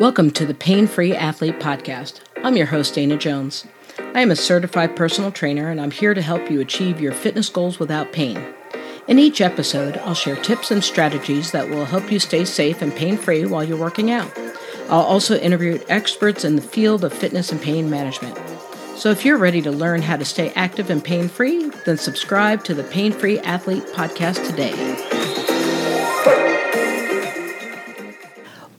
Welcome to the Pain Free Athlete Podcast. I'm your host, Dana Jones. I am a certified personal trainer and I'm here to help you achieve your fitness goals without pain. In each episode, I'll share tips and strategies that will help you stay safe and pain free while you're working out. I'll also interview experts in the field of fitness and pain management. So if you're ready to learn how to stay active and pain free, then subscribe to the Pain Free Athlete Podcast today.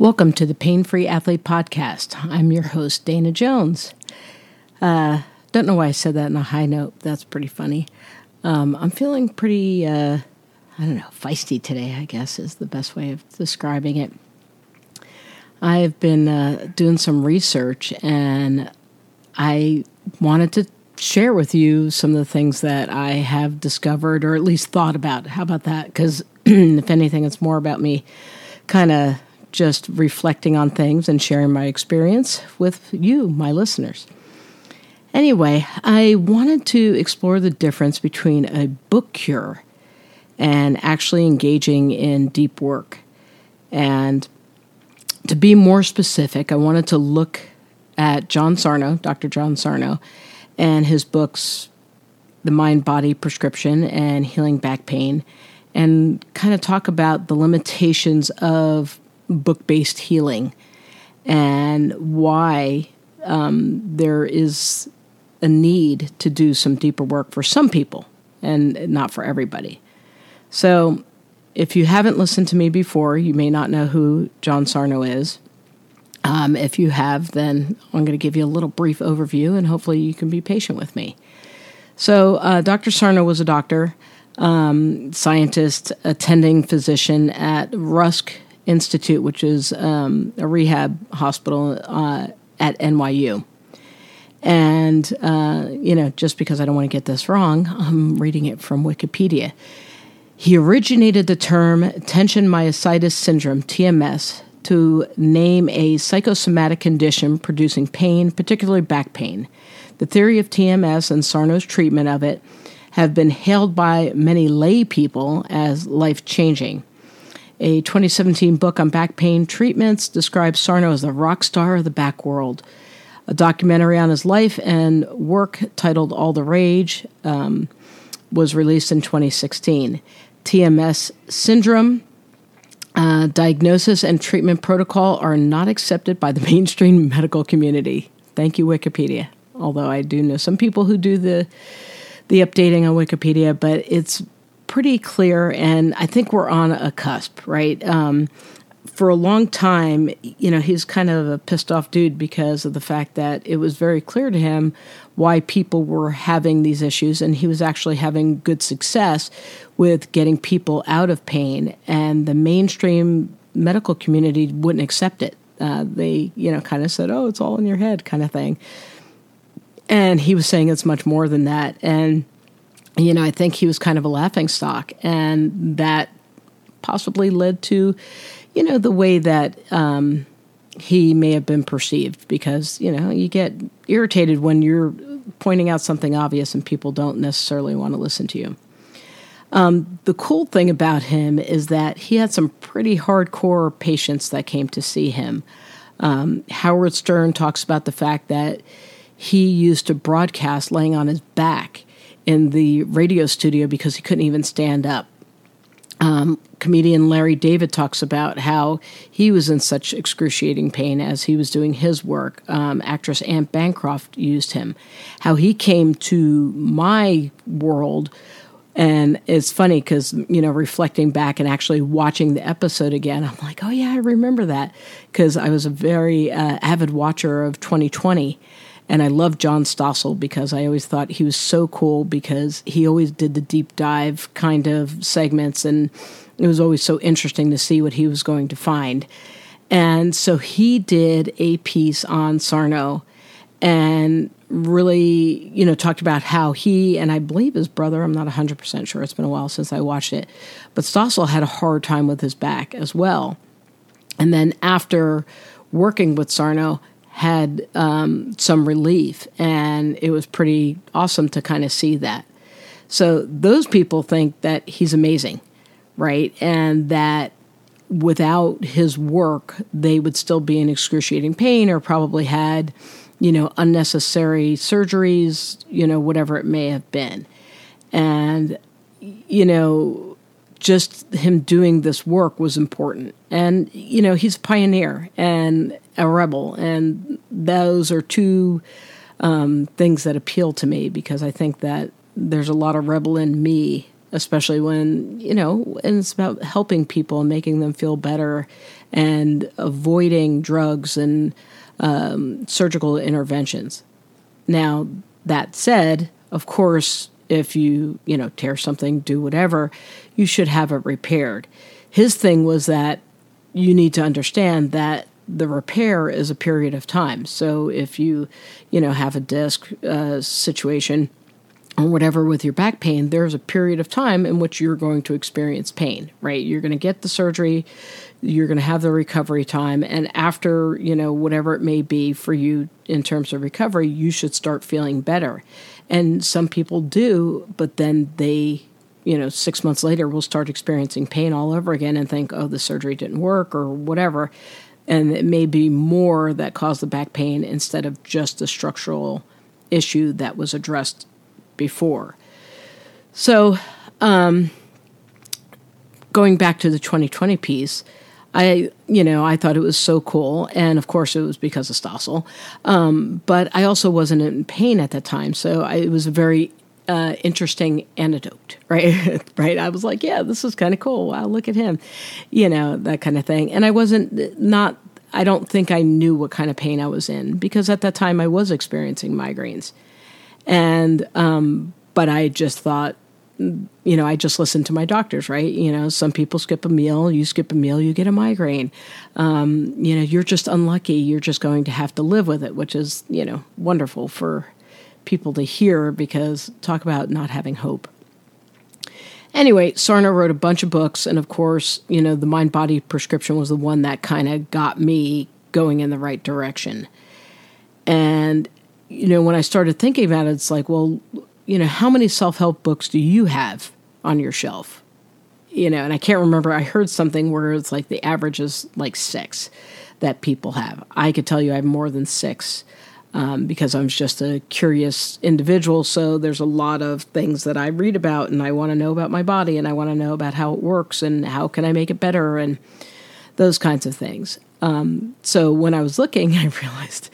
Welcome to the Pain Free Athlete Podcast. I'm your host, Dana Jones. Uh, don't know why I said that in a high note. That's pretty funny. Um, I'm feeling pretty, uh, I don't know, feisty today, I guess is the best way of describing it. I've been uh, doing some research and I wanted to share with you some of the things that I have discovered or at least thought about. How about that? Because if anything, it's more about me kind of just reflecting on things and sharing my experience with you, my listeners. Anyway, I wanted to explore the difference between a book cure and actually engaging in deep work. And to be more specific, I wanted to look at John Sarno, Dr. John Sarno, and his books, The Mind Body Prescription and Healing Back Pain, and kind of talk about the limitations of book based healing and why um, there is a need to do some deeper work for some people and not for everybody. So, if you haven't listened to me before, you may not know who John Sarno is. Um, if you have, then I'm going to give you a little brief overview and hopefully you can be patient with me. So, uh, Dr. Sarno was a doctor, um, scientist, attending physician at Rusk Institute, which is um, a rehab hospital uh, at NYU. And, uh, you know, just because I don't want to get this wrong, I'm reading it from Wikipedia. He originated the term tension myositis syndrome, TMS, to name a psychosomatic condition producing pain, particularly back pain. The theory of TMS and Sarno's treatment of it have been hailed by many lay people as life changing. A 2017 book on back pain treatments describes Sarno as the rock star of the back world. A documentary on his life and work titled All the Rage um, was released in 2016. TMS syndrome uh, diagnosis and treatment protocol are not accepted by the mainstream medical community. Thank you, Wikipedia. Although I do know some people who do the the updating on Wikipedia, but it's pretty clear, and I think we're on a cusp, right? Um, for a long time, you know, he's kind of a pissed off dude because of the fact that it was very clear to him why people were having these issues, and he was actually having good success with getting people out of pain, and the mainstream medical community wouldn't accept it. Uh, they, you know, kind of said, "Oh, it's all in your head," kind of thing. And he was saying it's much more than that, and you know, I think he was kind of a laughing stock, and that possibly led to, you know, the way that um, he may have been perceived because, you know, you get irritated when you're pointing out something obvious and people don't necessarily want to listen to you. Um, the cool thing about him is that he had some pretty hardcore patients that came to see him. Um, Howard Stern talks about the fact that he used to broadcast laying on his back in the radio studio because he couldn't even stand up. Um, comedian Larry David talks about how he was in such excruciating pain as he was doing his work. Um, actress Anne Bancroft used him. How he came to my world, and it's funny because you know reflecting back and actually watching the episode again, I'm like, oh yeah, I remember that because I was a very uh, avid watcher of 2020 and I love John Stossel because I always thought he was so cool because he always did the deep dive kind of segments, and it was always so interesting to see what he was going to find. And so he did a piece on Sarno and really, you know, talked about how he and I believe his brother, I'm not 100% sure, it's been a while since I watched it, but Stossel had a hard time with his back as well. And then after working with Sarno, had um, some relief, and it was pretty awesome to kind of see that. So those people think that he's amazing, right? And that without his work, they would still be in excruciating pain or probably had, you know, unnecessary surgeries, you know, whatever it may have been. And, you know, just him doing this work was important. And, you know, he's a pioneer and a rebel. And those are two um, things that appeal to me because I think that there's a lot of rebel in me especially when you know and it's about helping people and making them feel better and avoiding drugs and um, surgical interventions now that said of course if you you know tear something do whatever you should have it repaired his thing was that you need to understand that the repair is a period of time so if you you know have a disc uh, situation or whatever with your back pain, there's a period of time in which you're going to experience pain, right? You're going to get the surgery, you're going to have the recovery time, and after, you know, whatever it may be for you in terms of recovery, you should start feeling better. And some people do, but then they, you know, six months later will start experiencing pain all over again and think, oh, the surgery didn't work or whatever. And it may be more that caused the back pain instead of just the structural issue that was addressed before. So, um, going back to the 2020 piece, I, you know, I thought it was so cool, and of course it was because of Stossel. Um, but I also wasn't in pain at that time, so I, it was a very uh, interesting anecdote, right? right? I was like, yeah, this is kind of cool. Wow, look at him, you know, that kind of thing. And I wasn't not. I don't think I knew what kind of pain I was in because at that time I was experiencing migraines. And, um, but I just thought, you know, I just listen to my doctors, right? You know, some people skip a meal, you skip a meal, you get a migraine. Um, you know, you're just unlucky. You're just going to have to live with it, which is, you know, wonderful for people to hear because talk about not having hope. Anyway, Sarno wrote a bunch of books, and of course, you know, the mind body prescription was the one that kind of got me going in the right direction. And you know, when I started thinking about it, it's like, well, you know, how many self help books do you have on your shelf? You know, and I can't remember. I heard something where it's like the average is like six that people have. I could tell you I have more than six um, because I'm just a curious individual. So there's a lot of things that I read about and I want to know about my body and I want to know about how it works and how can I make it better and those kinds of things. Um, so when I was looking, I realized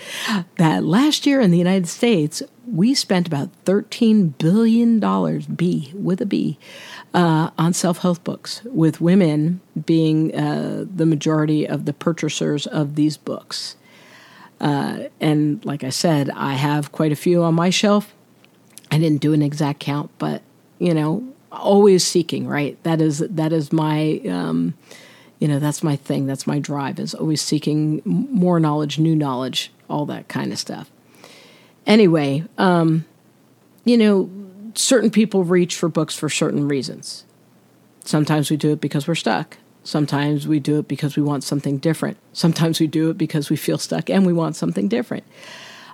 that last year in the United States, we spent about $13 billion, B with a B, uh, on self help books, with women being uh, the majority of the purchasers of these books. Uh, and like I said, I have quite a few on my shelf. I didn't do an exact count, but you know, always seeking, right? That is that is my um, you know that's my thing that's my drive is always seeking more knowledge new knowledge all that kind of stuff anyway um, you know certain people reach for books for certain reasons. Sometimes we do it because we're stuck. Sometimes we do it because we want something different. Sometimes we do it because we feel stuck and we want something different.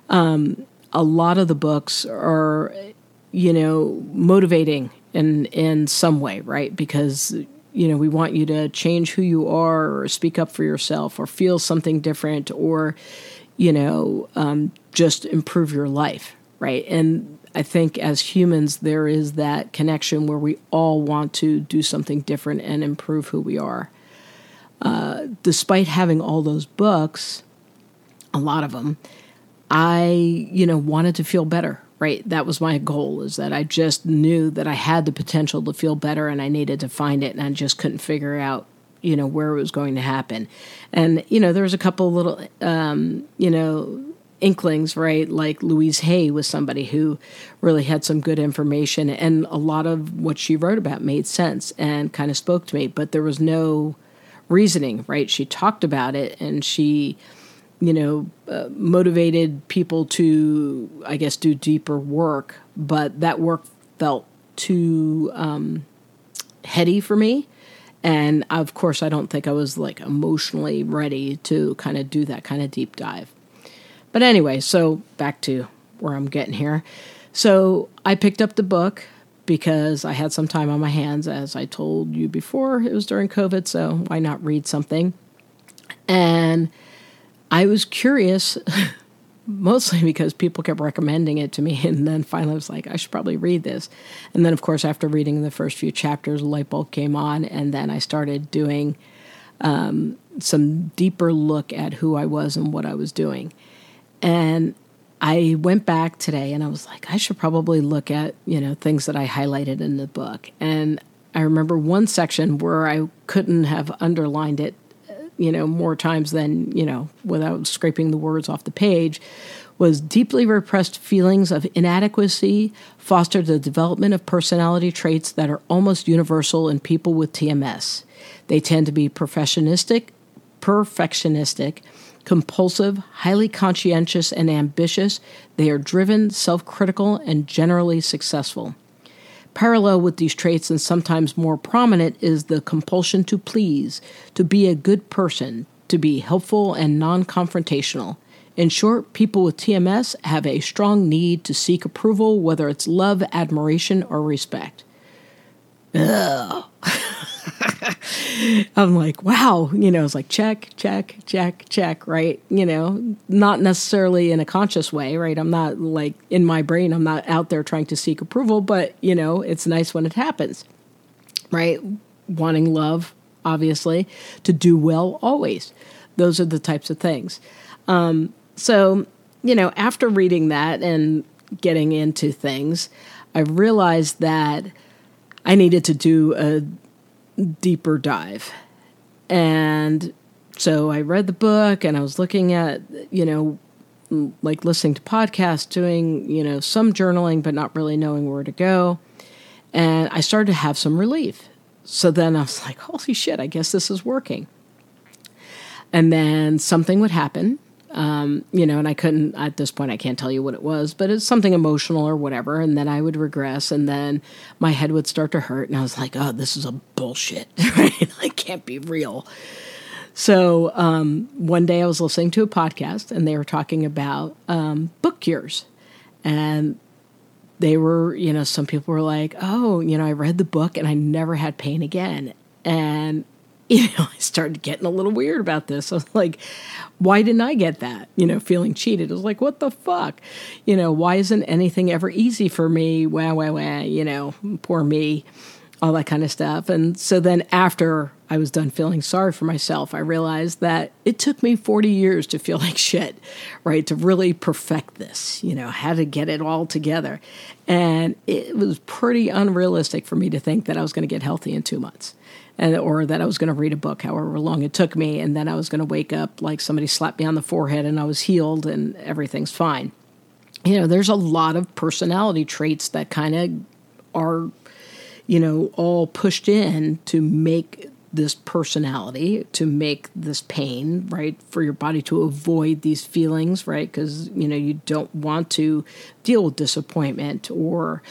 Um, a lot of the books are you know motivating in in some way right? Because you know, we want you to change who you are or speak up for yourself or feel something different or, you know, um, just improve your life, right? And I think as humans, there is that connection where we all want to do something different and improve who we are. Uh, despite having all those books, a lot of them, I, you know, wanted to feel better right that was my goal is that i just knew that i had the potential to feel better and i needed to find it and i just couldn't figure out you know where it was going to happen. And you know there was a couple little um, you know inklings right? Like louise hay was somebody who really had some good information and a lot of what she wrote about made sense and kind of spoke to me but there was no reasoning right? She talked about it and she you know, uh, motivated people to, I guess, do deeper work, but that work felt too um, heady for me. And of course, I don't think I was like emotionally ready to kind of do that kind of deep dive. But anyway, so back to where I'm getting here. So I picked up the book because I had some time on my hands, as I told you before. It was during COVID, so why not read something? And I was curious, mostly because people kept recommending it to me. And then finally I was like, I should probably read this. And then, of course, after reading the first few chapters, a light bulb came on. And then I started doing um, some deeper look at who I was and what I was doing. And I went back today and I was like, I should probably look at, you know, things that I highlighted in the book. And I remember one section where I couldn't have underlined it, you know, more times than, you know, without scraping the words off the page was deeply repressed feelings of inadequacy foster the development of personality traits that are almost universal in people with TMS. They tend to be perfectionistic, perfectionistic, compulsive, highly conscientious, and ambitious. They are driven, self critical, and generally successful. Parallel with these traits, and sometimes more prominent, is the compulsion to please, to be a good person, to be helpful and non confrontational. In short, people with TMS have a strong need to seek approval, whether it's love, admiration, or respect. Ugh. I'm like, wow, you know, it's like check, check, check, check, right? You know, not necessarily in a conscious way, right? I'm not like in my brain, I'm not out there trying to seek approval, but, you know, it's nice when it happens, right? Wanting love, obviously, to do well always. Those are the types of things. Um, so, you know, after reading that and getting into things, I realized that I needed to do a deeper dive. And so I read the book and I was looking at, you know, like listening to podcasts, doing, you know, some journaling, but not really knowing where to go. And I started to have some relief. So then I was like, holy shit, I guess this is working. And then something would happen um, you know, and I couldn't, at this point, I can't tell you what it was, but it's something emotional or whatever. And then I would regress and then my head would start to hurt. And I was like, oh, this is a bullshit, right? can't be real. So um, one day I was listening to a podcast and they were talking about um, book cures. And they were, you know, some people were like, oh, you know, I read the book and I never had pain again. And you know, I started getting a little weird about this. I was like, why didn't I get that? You know, feeling cheated. I was like, what the fuck? You know, why isn't anything ever easy for me? Wah, wah, wah, you know, poor me, all that kind of stuff. And so then after I was done feeling sorry for myself, I realized that it took me 40 years to feel like shit, right? To really perfect this, you know, how to get it all together. And it was pretty unrealistic for me to think that I was going to get healthy in two months and or that I was going to read a book, however long it took me, and then I was going to wake up like somebody slapped me on the forehead and I was healed and everything's fine. You know, there's a lot of personality traits that kind of are, you know, all pushed in to make this personality to make this pain, right? For your body to avoid these feelings, right? Because, you know, you don't want to deal with disappointment or,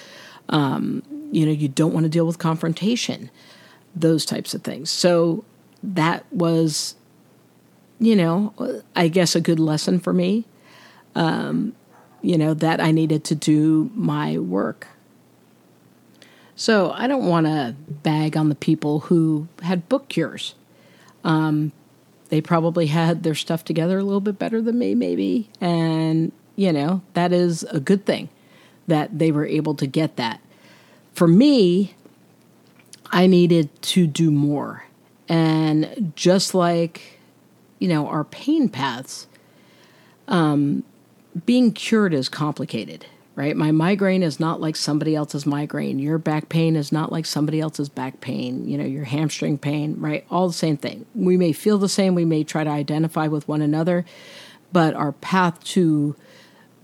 um, you know, you don't want to deal with confrontation those types of things. So that was, you know, I guess a good lesson for me. Um, you know, that I needed to do my work. So I don't want to bag on the people who had book cures. Um, they probably had their stuff together a little bit better than me, maybe. And, you know, that is a good thing that they were able to get that. For me, I needed to do more. And just like, you know, our pain paths, um, being cured is complicated, right? My migraine is not like somebody else's migraine. Your back pain is not like somebody else's back pain. You know, your hamstring pain, right? All the same thing. We may feel the same. We may try to identify with one another, but our path to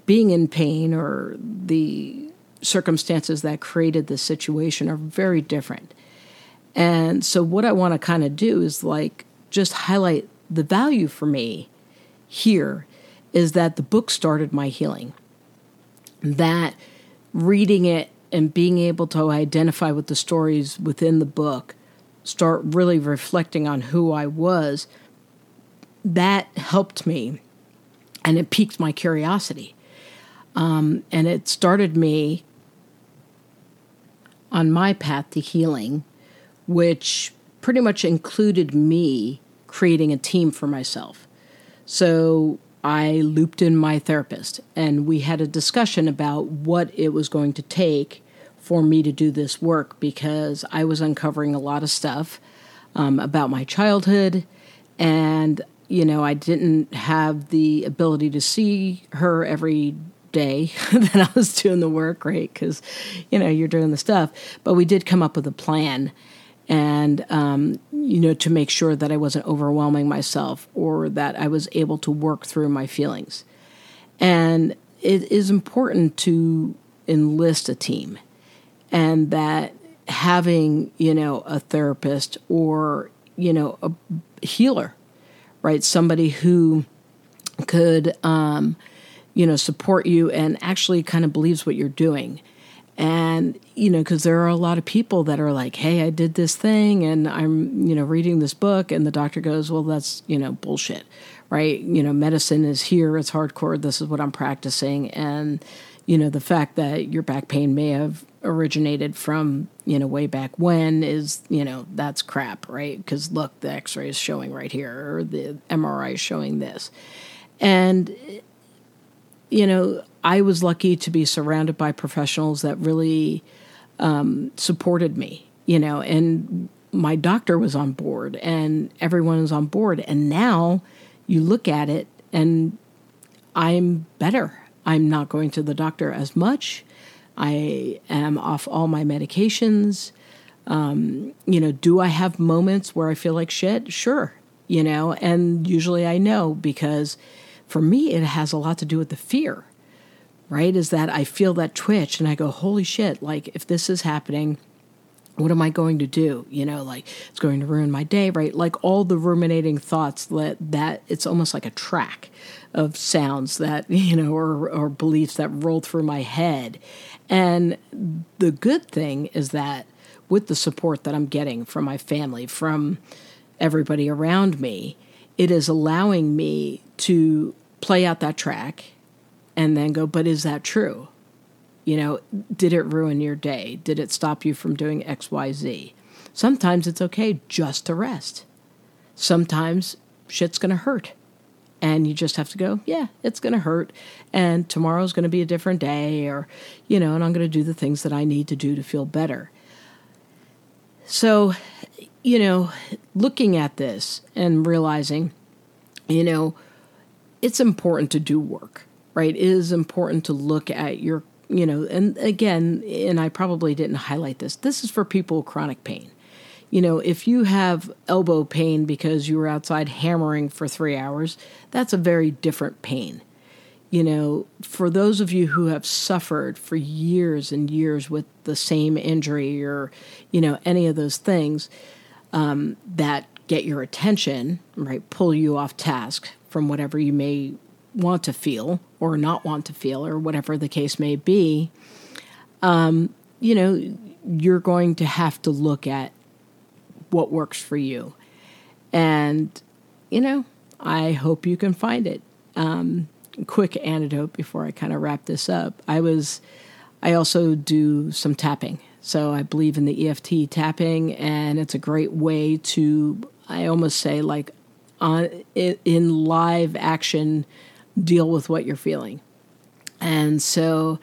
being in pain or the circumstances that created the situation are very different. And so, what I want to kind of do is like just highlight the value for me here is that the book started my healing. That reading it and being able to identify with the stories within the book, start really reflecting on who I was, that helped me and it piqued my curiosity. Um, and it started me on my path to healing, which pretty much included me creating a team for myself. So I looped in my therapist and we had a discussion about what it was going to take for me to do this work because I was uncovering a lot of stuff um, about my childhood. And you know I didn't have the ability to see her every day that I was doing the work right? Because you know you're doing the stuff. But we did come up with a plan and um, you know to make sure that I wasn't overwhelming myself or that I was able to work through my feelings. And it is important to enlist a team, and that having you know a therapist or you know a healer, right? Somebody who could um, you know support you and actually kind of believes what you're doing and you know because there are a lot of people that are like hey i did this thing and i'm you know reading this book. And the doctor goes well that's you know bullshit right? You know medicine is here it's hardcore this is what i'm practicing. And you know the fact that your back pain may have originated from you know way back when is you know that's crap right? Because look the x-ray is showing right here or the mri is showing this. And you know I was lucky to be surrounded by professionals that really um, supported me, you know, and my doctor was on board and everyone was on board. And now you look at it and I'm better. I'm not going to the doctor as much. I am off all my medications. Um, you know, do I have moments where I feel like shit? Sure. You know, and usually I know because for me, it has a lot to do with the fear right? Is that I feel that twitch and I go, holy shit, like if this is happening, what am I going to do? You know, like it's going to ruin my day, right? Like all the ruminating thoughts that that it's almost like a track of sounds that, you know, or or beliefs that roll through my head. And the good thing is that with the support that I'm getting from my family, from everybody around me, it is allowing me to play out that track and then go, but is that true? You know, did it ruin your day? Did it stop you from doing XYZ? Sometimes it's okay just to rest. Sometimes shit's going to hurt. And you just have to go, yeah, it's going to hurt. And tomorrow's going to be a different day, or, you know, and I'm going to do the things that I need to do to feel better. So, you know, looking at this and realizing, you know, it's important to do work right? It is important to look at your, you know, and again, and I probably didn't highlight this, this is for people with chronic pain. You know, if you have elbow pain because you were outside hammering for three hours, that's a very different pain. You know, for those of you who have suffered for years and years with the same injury or, you know, any of those things um, that get your attention, right, pull you off task from whatever you may want to feel or not want to feel or whatever the case may be, um, you know, you're going to have to look at what works for you. And, you know, I hope you can find it. Um, quick antidote before I kind of wrap this up. I was, I also do some tapping. So I believe in the EFT tapping, and it's a great way to, I almost say, like, on in live action deal with what you're feeling. And so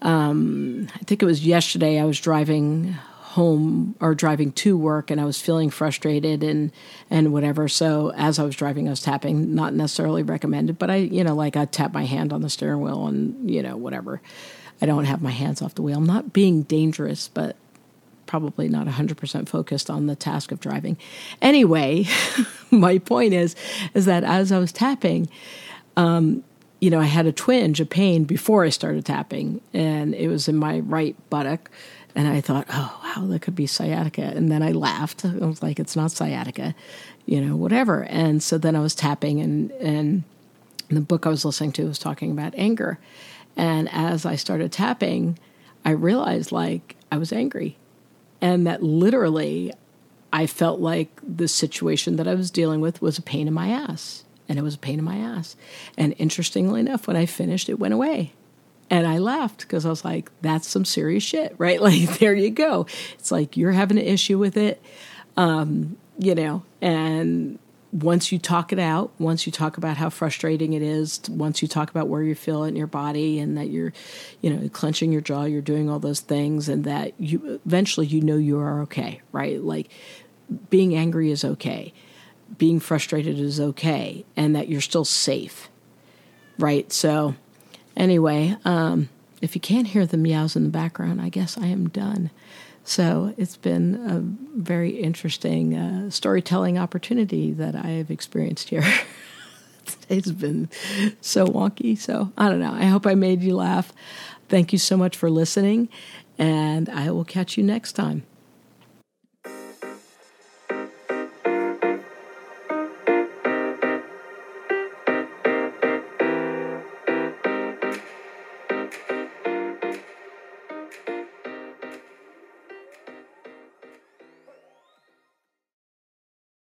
um, I think it was yesterday I was driving home or driving to work and I was feeling frustrated and and whatever. So as I was driving, I was tapping, not necessarily recommended, but I, you know, like I tap my hand on the steering wheel and, you know, whatever. I don't have my hands off the wheel. I'm not being dangerous, but probably not 100% focused on the task of driving. Anyway, my point is is that as I was tapping, um, you know, I had a twinge, a pain before I started tapping, and it was in my right buttock. And I thought, oh, wow, that could be sciatica. And then I laughed. I was like, it's not sciatica, you know, whatever. And so then I was tapping, and, and the book I was listening to was talking about anger. And as I started tapping, I realized like I was angry. And that literally I felt like the situation that I was dealing with was a pain in my ass and it was a pain in my ass. And interestingly enough, when I finished, it went away. And I laughed because I was like, that's some serious shit, right? Like, there you go. It's like you're having an issue with it, um, you know, and once you talk it out, once you talk about how frustrating it is, once you talk about where you feel it in your body and that you're, you know, clenching your jaw, you're doing all those things, and that you eventually you know you are okay, right? Like being angry is okay, being frustrated is okay, and that you're still safe, right? So, anyway, um, if you can't hear the meows in the background, I guess I am done. So it's been a very interesting uh, storytelling opportunity that I have experienced here. Today's been so wonky. So I don't know. I hope I made you laugh. Thank you so much for listening, and I will catch you next time.